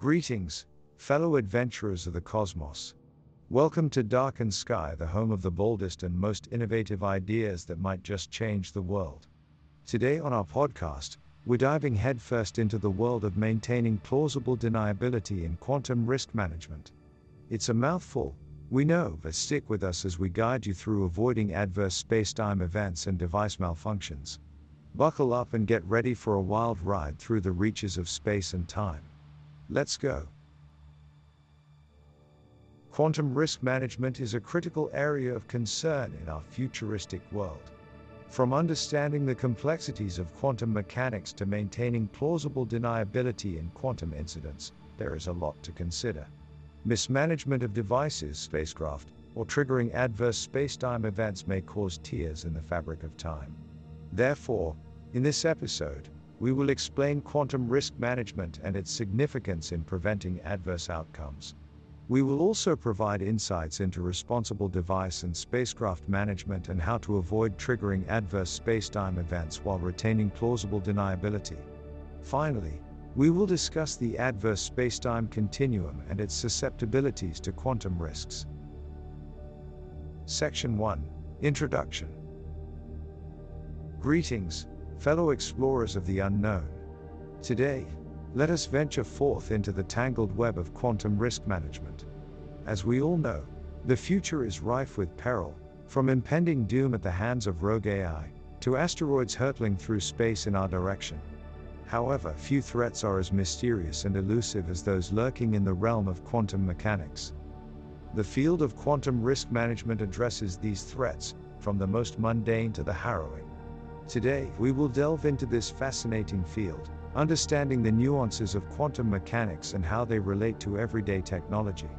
Greetings, fellow adventurers of the cosmos. Welcome to Darkened Sky, the home of the boldest and most innovative ideas that might just change the world. Today on our podcast, we're diving headfirst into the world of maintaining plausible deniability in quantum risk management. It's a mouthful, we know, but stick with us as we guide you through avoiding adverse spacetime events and device malfunctions. Buckle up and get ready for a wild ride through the reaches of space and time. Let's go. Quantum risk management is a critical area of concern in our futuristic world. From understanding the complexities of quantum mechanics to maintaining plausible deniability in quantum incidents, there is a lot to consider. Mismanagement of devices, spacecraft, or triggering adverse spacetime events may cause tears in the fabric of time. Therefore, in this episode, we will explain quantum risk management and its significance in preventing adverse outcomes. We will also provide insights into responsible device and spacecraft management and how to avoid triggering adverse spacetime events while retaining plausible deniability. Finally, we will discuss the adverse spacetime continuum and its susceptibilities to quantum risks. Section 1 Introduction Greetings, fellow explorers of the unknown. Today, let us venture forth into the tangled web of quantum risk management. As we all know, the future is rife with peril, from impending doom at the hands of rogue AI, to asteroids hurtling through space in our direction. However, few threats are as mysterious and elusive as those lurking in the realm of quantum mechanics. The field of quantum risk management addresses these threats, from the most mundane to the harrowing. Today, we will delve into this fascinating field, understanding the nuances of quantum mechanics and how they relate to everyday technology.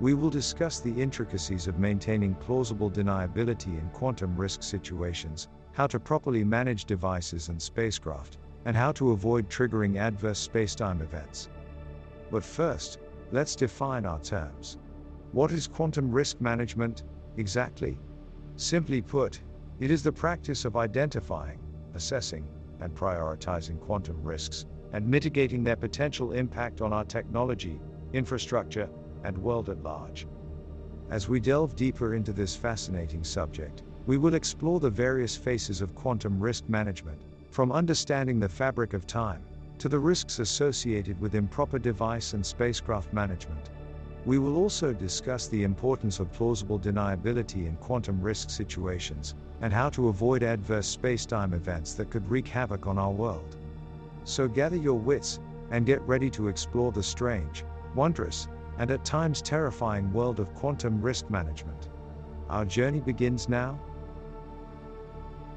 We will discuss the intricacies of maintaining plausible deniability in quantum risk situations, how to properly manage devices and spacecraft, and how to avoid triggering adverse spacetime events. But first, let's define our terms. What is quantum risk management, exactly? Simply put, it is the practice of identifying, assessing, and prioritizing quantum risks, and mitigating their potential impact on our technology, infrastructure, and world at large. As we delve deeper into this fascinating subject, we will explore the various faces of quantum risk management, from understanding the fabric of time, to the risks associated with improper device and spacecraft management. We will also discuss the importance of plausible deniability in quantum risk situations, and how to avoid adverse spacetime events that could wreak havoc on our world. So gather your wits, and get ready to explore the strange, wondrous, and at times terrifying world of quantum risk management. Our journey begins now.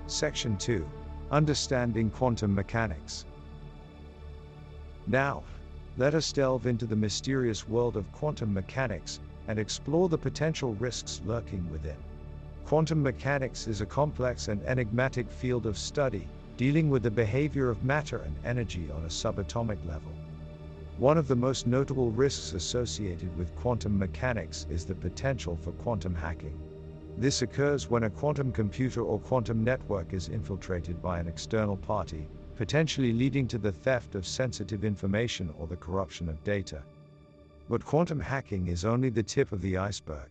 Section 2 Understanding Quantum Mechanics. Now, let us delve into the mysterious world of quantum mechanics and explore the potential risks lurking within. Quantum mechanics is a complex and enigmatic field of study, dealing with the behavior of matter and energy on a subatomic level. One of the most notable risks associated with quantum mechanics is the potential for quantum hacking. This occurs when a quantum computer or quantum network is infiltrated by an external party, potentially leading to the theft of sensitive information or the corruption of data. But quantum hacking is only the tip of the iceberg.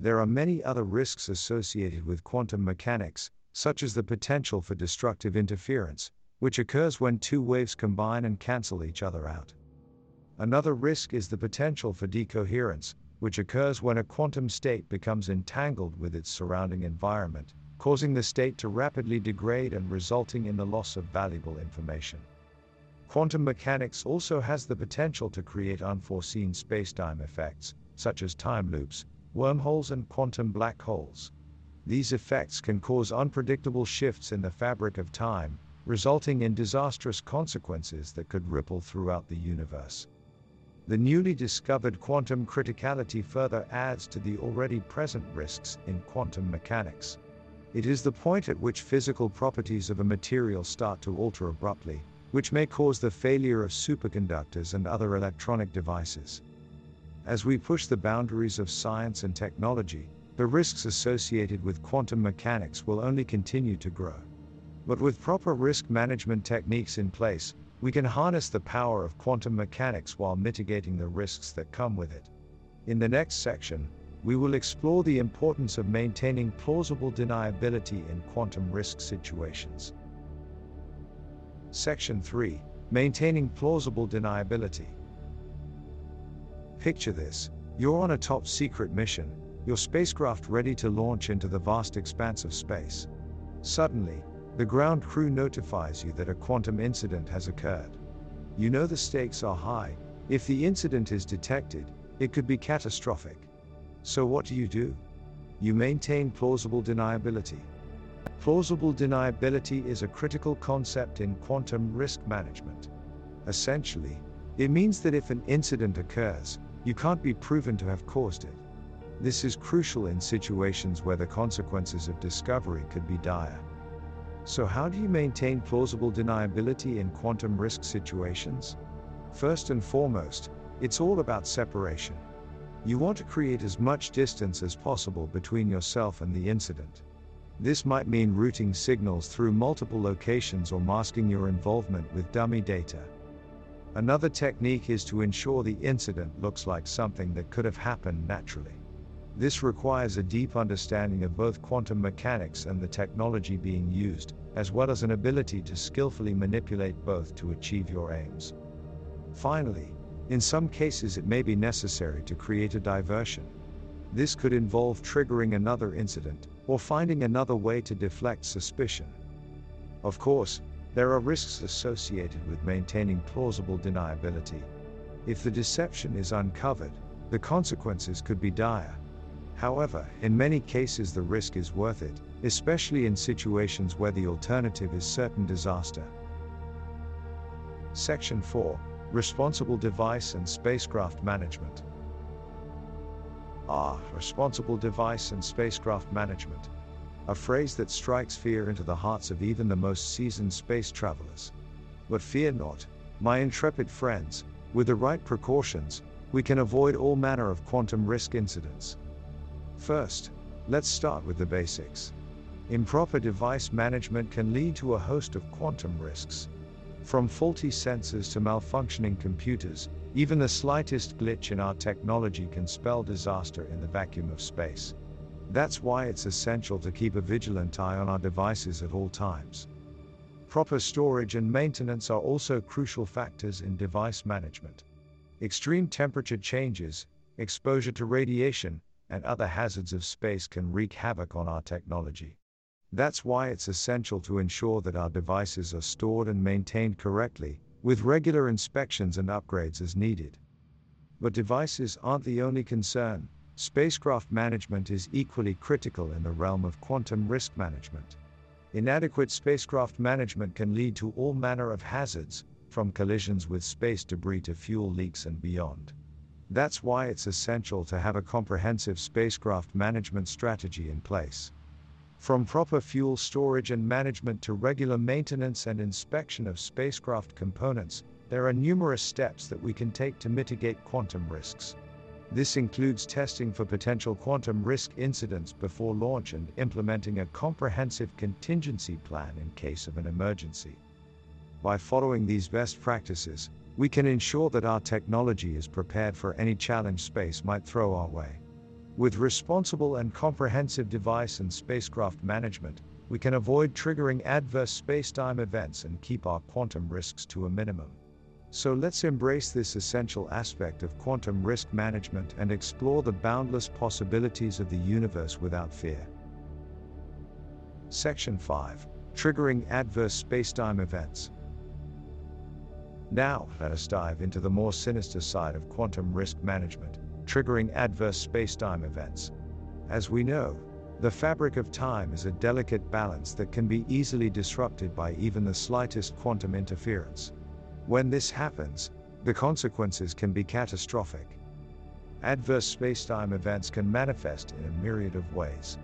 There are many other risks associated with quantum mechanics, such as the potential for destructive interference, which occurs when two waves combine and cancel each other out. Another risk is the potential for decoherence, which occurs when a quantum state becomes entangled with its surrounding environment, causing the state to rapidly degrade and resulting in the loss of valuable information. Quantum mechanics also has the potential to create unforeseen spacetime effects, such as time loops, wormholes, and quantum black holes. These effects can cause unpredictable shifts in the fabric of time, resulting in disastrous consequences that could ripple throughout the universe. The newly discovered quantum criticality further adds to the already present risks in quantum mechanics. It is the point at which physical properties of a material start to alter abruptly, which may cause the failure of superconductors and other electronic devices. As we push the boundaries of science and technology, the risks associated with quantum mechanics will only continue to grow. But with proper risk management techniques in place, we can harness the power of quantum mechanics while mitigating the risks that come with it. In the next section, we will explore the importance of maintaining plausible deniability in quantum risk situations. Section 3 Maintaining plausible deniability. Picture this you're on a top secret mission, your spacecraft ready to launch into the vast expanse of space. Suddenly, the ground crew notifies you that a quantum incident has occurred. You know the stakes are high. If the incident is detected, it could be catastrophic. So, what do you do? You maintain plausible deniability. Plausible deniability is a critical concept in quantum risk management. Essentially, it means that if an incident occurs, you can't be proven to have caused it. This is crucial in situations where the consequences of discovery could be dire. So, how do you maintain plausible deniability in quantum risk situations? First and foremost, it's all about separation. You want to create as much distance as possible between yourself and the incident. This might mean routing signals through multiple locations or masking your involvement with dummy data. Another technique is to ensure the incident looks like something that could have happened naturally. This requires a deep understanding of both quantum mechanics and the technology being used, as well as an ability to skillfully manipulate both to achieve your aims. Finally, in some cases it may be necessary to create a diversion. This could involve triggering another incident, or finding another way to deflect suspicion. Of course, there are risks associated with maintaining plausible deniability. If the deception is uncovered, the consequences could be dire. However, in many cases the risk is worth it, especially in situations where the alternative is certain disaster. Section 4 Responsible Device and Spacecraft Management. Ah, responsible device and spacecraft management a phrase that strikes fear into the hearts of even the most seasoned space travelers. But fear not, my intrepid friends, with the right precautions, we can avoid all manner of quantum risk incidents. First, let's start with the basics. Improper device management can lead to a host of quantum risks. From faulty sensors to malfunctioning computers, even the slightest glitch in our technology can spell disaster in the vacuum of space. That's why it's essential to keep a vigilant eye on our devices at all times. Proper storage and maintenance are also crucial factors in device management. Extreme temperature changes, exposure to radiation, and other hazards of space can wreak havoc on our technology. That's why it's essential to ensure that our devices are stored and maintained correctly, with regular inspections and upgrades as needed. But devices aren't the only concern, Spacecraft management is equally critical in the realm of quantum risk management. Inadequate spacecraft management can lead to all manner of hazards, from collisions with space debris to fuel leaks and beyond. That's why it's essential to have a comprehensive spacecraft management strategy in place. From proper fuel storage and management to regular maintenance and inspection of spacecraft components, there are numerous steps that we can take to mitigate quantum risks. This includes testing for potential quantum risk incidents before launch and implementing a comprehensive contingency plan in case of an emergency. By following these best practices, we can ensure that our technology is prepared for any challenge space might throw our way. With responsible and comprehensive device and spacecraft management, we can avoid triggering adverse spacetime events and keep our quantum risks to a minimum. So let's embrace this essential aspect of quantum risk management and explore the boundless possibilities of the universe without fear. Section 5 Triggering Adverse Spacetime Events. Now, let us dive into the more sinister side of quantum risk management triggering adverse spacetime events. As we know, the fabric of time is a delicate balance that can be easily disrupted by even the slightest quantum interference. When this happens, the consequences can be catastrophic. Adverse spacetime events can manifest in a myriad of ways.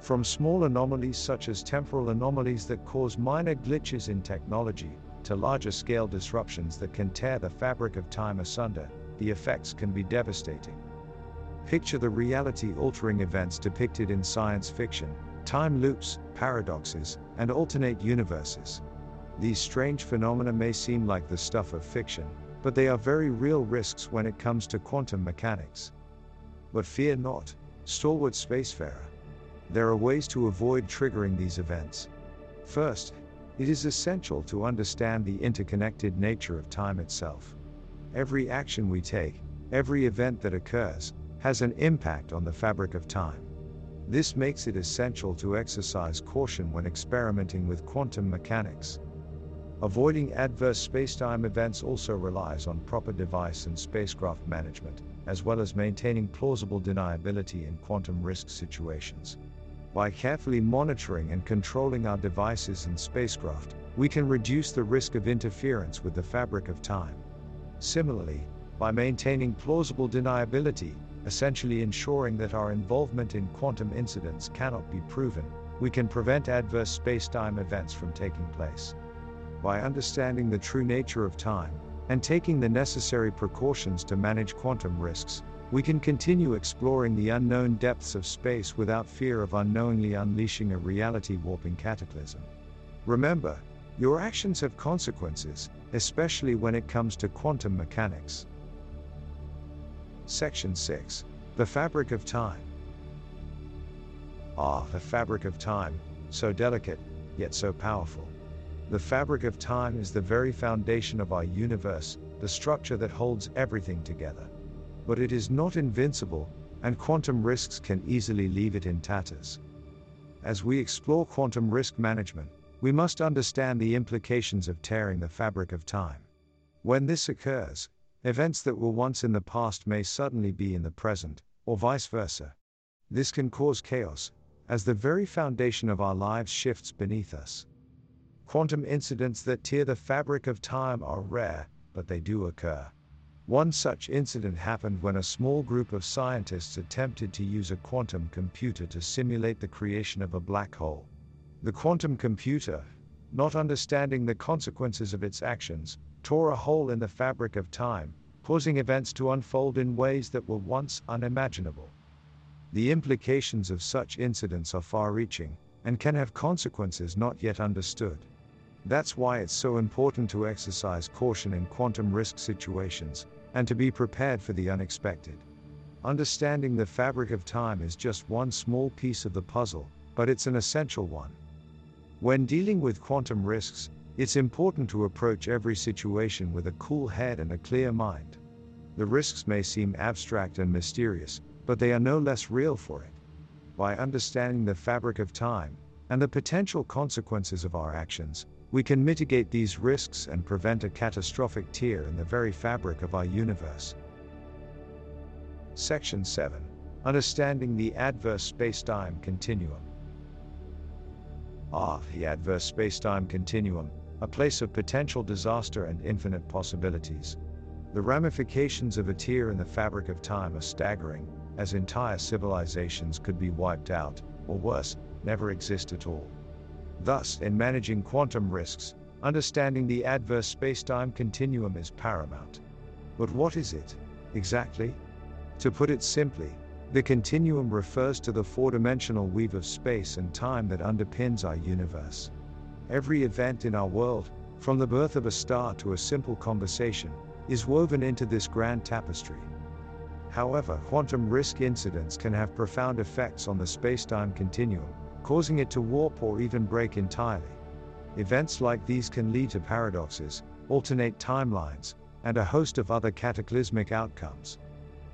From small anomalies such as temporal anomalies that cause minor glitches in technology, to larger scale disruptions that can tear the fabric of time asunder, the effects can be devastating. Picture the reality altering events depicted in science fiction time loops, paradoxes, and alternate universes. These strange phenomena may seem like the stuff of fiction, but they are very real risks when it comes to quantum mechanics. But fear not, stalwart spacefarer. There are ways to avoid triggering these events. First, it is essential to understand the interconnected nature of time itself. Every action we take, every event that occurs, has an impact on the fabric of time. This makes it essential to exercise caution when experimenting with quantum mechanics. Avoiding adverse spacetime events also relies on proper device and spacecraft management, as well as maintaining plausible deniability in quantum risk situations. By carefully monitoring and controlling our devices and spacecraft, we can reduce the risk of interference with the fabric of time. Similarly, by maintaining plausible deniability, essentially ensuring that our involvement in quantum incidents cannot be proven, we can prevent adverse spacetime events from taking place. By understanding the true nature of time, and taking the necessary precautions to manage quantum risks, we can continue exploring the unknown depths of space without fear of unknowingly unleashing a reality warping cataclysm. Remember, your actions have consequences, especially when it comes to quantum mechanics. Section 6 The Fabric of Time. Ah, the fabric of time, so delicate, yet so powerful. The fabric of time is the very foundation of our universe, the structure that holds everything together but it is not invincible, and quantum risks can easily leave it in tatters. As we explore quantum risk management, we must understand the implications of tearing the fabric of time. When this occurs, events that were once in the past may suddenly be in the present, or vice versa. This can cause chaos, as the very foundation of our lives shifts beneath us. Quantum incidents that tear the fabric of time are rare, but they do occur. One such incident happened when a small group of scientists attempted to use a quantum computer to simulate the creation of a black hole. The quantum computer, not understanding the consequences of its actions, tore a hole in the fabric of time, causing events to unfold in ways that were once unimaginable. The implications of such incidents are far reaching, and can have consequences not yet understood. That's why it's so important to exercise caution in quantum risk situations, and to be prepared for the unexpected. Understanding the fabric of time is just one small piece of the puzzle, but it's an essential one. When dealing with quantum risks, it's important to approach every situation with a cool head and a clear mind. The risks may seem abstract and mysterious, but they are no less real for it. By understanding the fabric of time, and the potential consequences of our actions, we can mitigate these risks and prevent a catastrophic tear in the very fabric of our universe. Section 7 Understanding the Adverse Spacetime Continuum. Ah, the adverse spacetime continuum, a place of potential disaster and infinite possibilities. The ramifications of a tear in the fabric of time are staggering, as entire civilizations could be wiped out, or worse, never exist at all. Thus, in managing quantum risks, understanding the adverse spacetime continuum is paramount. But what is it, exactly? To put it simply, the continuum refers to the four dimensional weave of space and time that underpins our universe. Every event in our world, from the birth of a star to a simple conversation, is woven into this grand tapestry. However, quantum risk incidents can have profound effects on the spacetime continuum, causing it to warp or even break entirely. Events like these can lead to paradoxes, alternate timelines, and a host of other cataclysmic outcomes.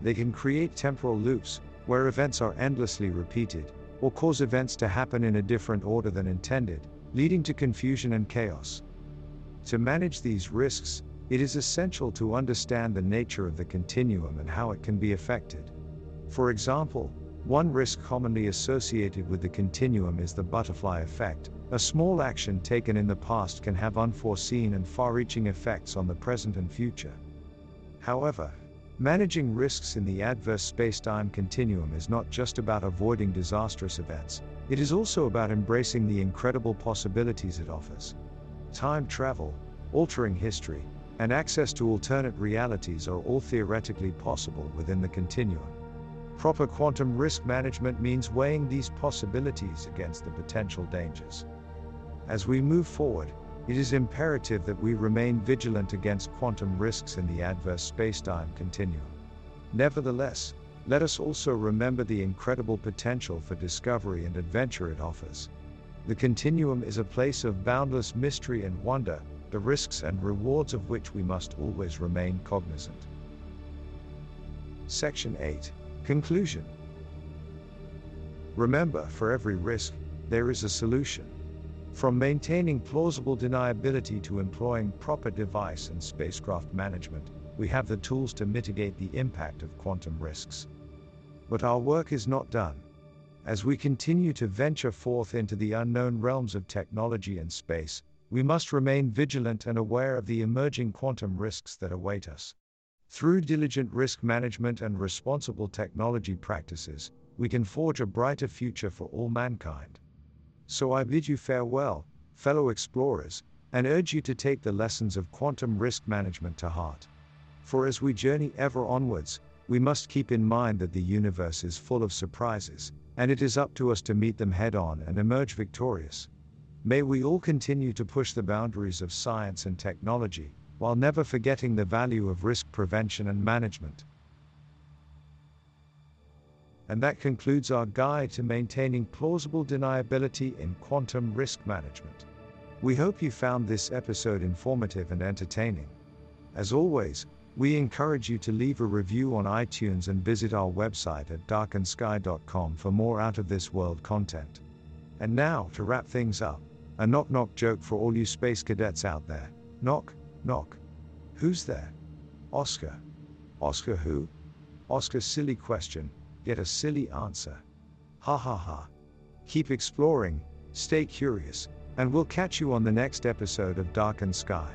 They can create temporal loops, where events are endlessly repeated, or cause events to happen in a different order than intended, leading to confusion and chaos. To manage these risks, it is essential to understand the nature of the continuum and how it can be affected. For example, one risk commonly associated with the continuum is the butterfly effect. A small action taken in the past can have unforeseen and far reaching effects on the present and future. However, managing risks in the adverse spacetime continuum is not just about avoiding disastrous events, it is also about embracing the incredible possibilities it offers. Time travel, altering history, and access to alternate realities are all theoretically possible within the continuum. Proper quantum risk management means weighing these possibilities against the potential dangers. As we move forward, it is imperative that we remain vigilant against quantum risks in the adverse spacetime continuum. Nevertheless, let us also remember the incredible potential for discovery and adventure it offers. The continuum is a place of boundless mystery and wonder, the risks and rewards of which we must always remain cognizant. Section 8 Conclusion Remember, for every risk, there is a solution. From maintaining plausible deniability to employing proper device and spacecraft management, we have the tools to mitigate the impact of quantum risks. But our work is not done. As we continue to venture forth into the unknown realms of technology and space, we must remain vigilant and aware of the emerging quantum risks that await us. Through diligent risk management and responsible technology practices, we can forge a brighter future for all mankind. So I bid you farewell, fellow explorers, and urge you to take the lessons of quantum risk management to heart. For as we journey ever onwards, we must keep in mind that the universe is full of surprises, and it is up to us to meet them head on and emerge victorious. May we all continue to push the boundaries of science and technology, while never forgetting the value of risk prevention and management. And that concludes our guide to maintaining plausible deniability in quantum risk management. We hope you found this episode informative and entertaining. As always, we encourage you to leave a review on iTunes and visit our website at darkensky.com for more out of this world content. And now, to wrap things up, a knock knock joke for all you space cadets out there. Knock, Knock. Who's there? Oscar. Oscar who? Oscar silly question, get a silly answer. Ha ha ha. Keep exploring, stay curious, and we'll catch you on the next episode of Darkened Sky.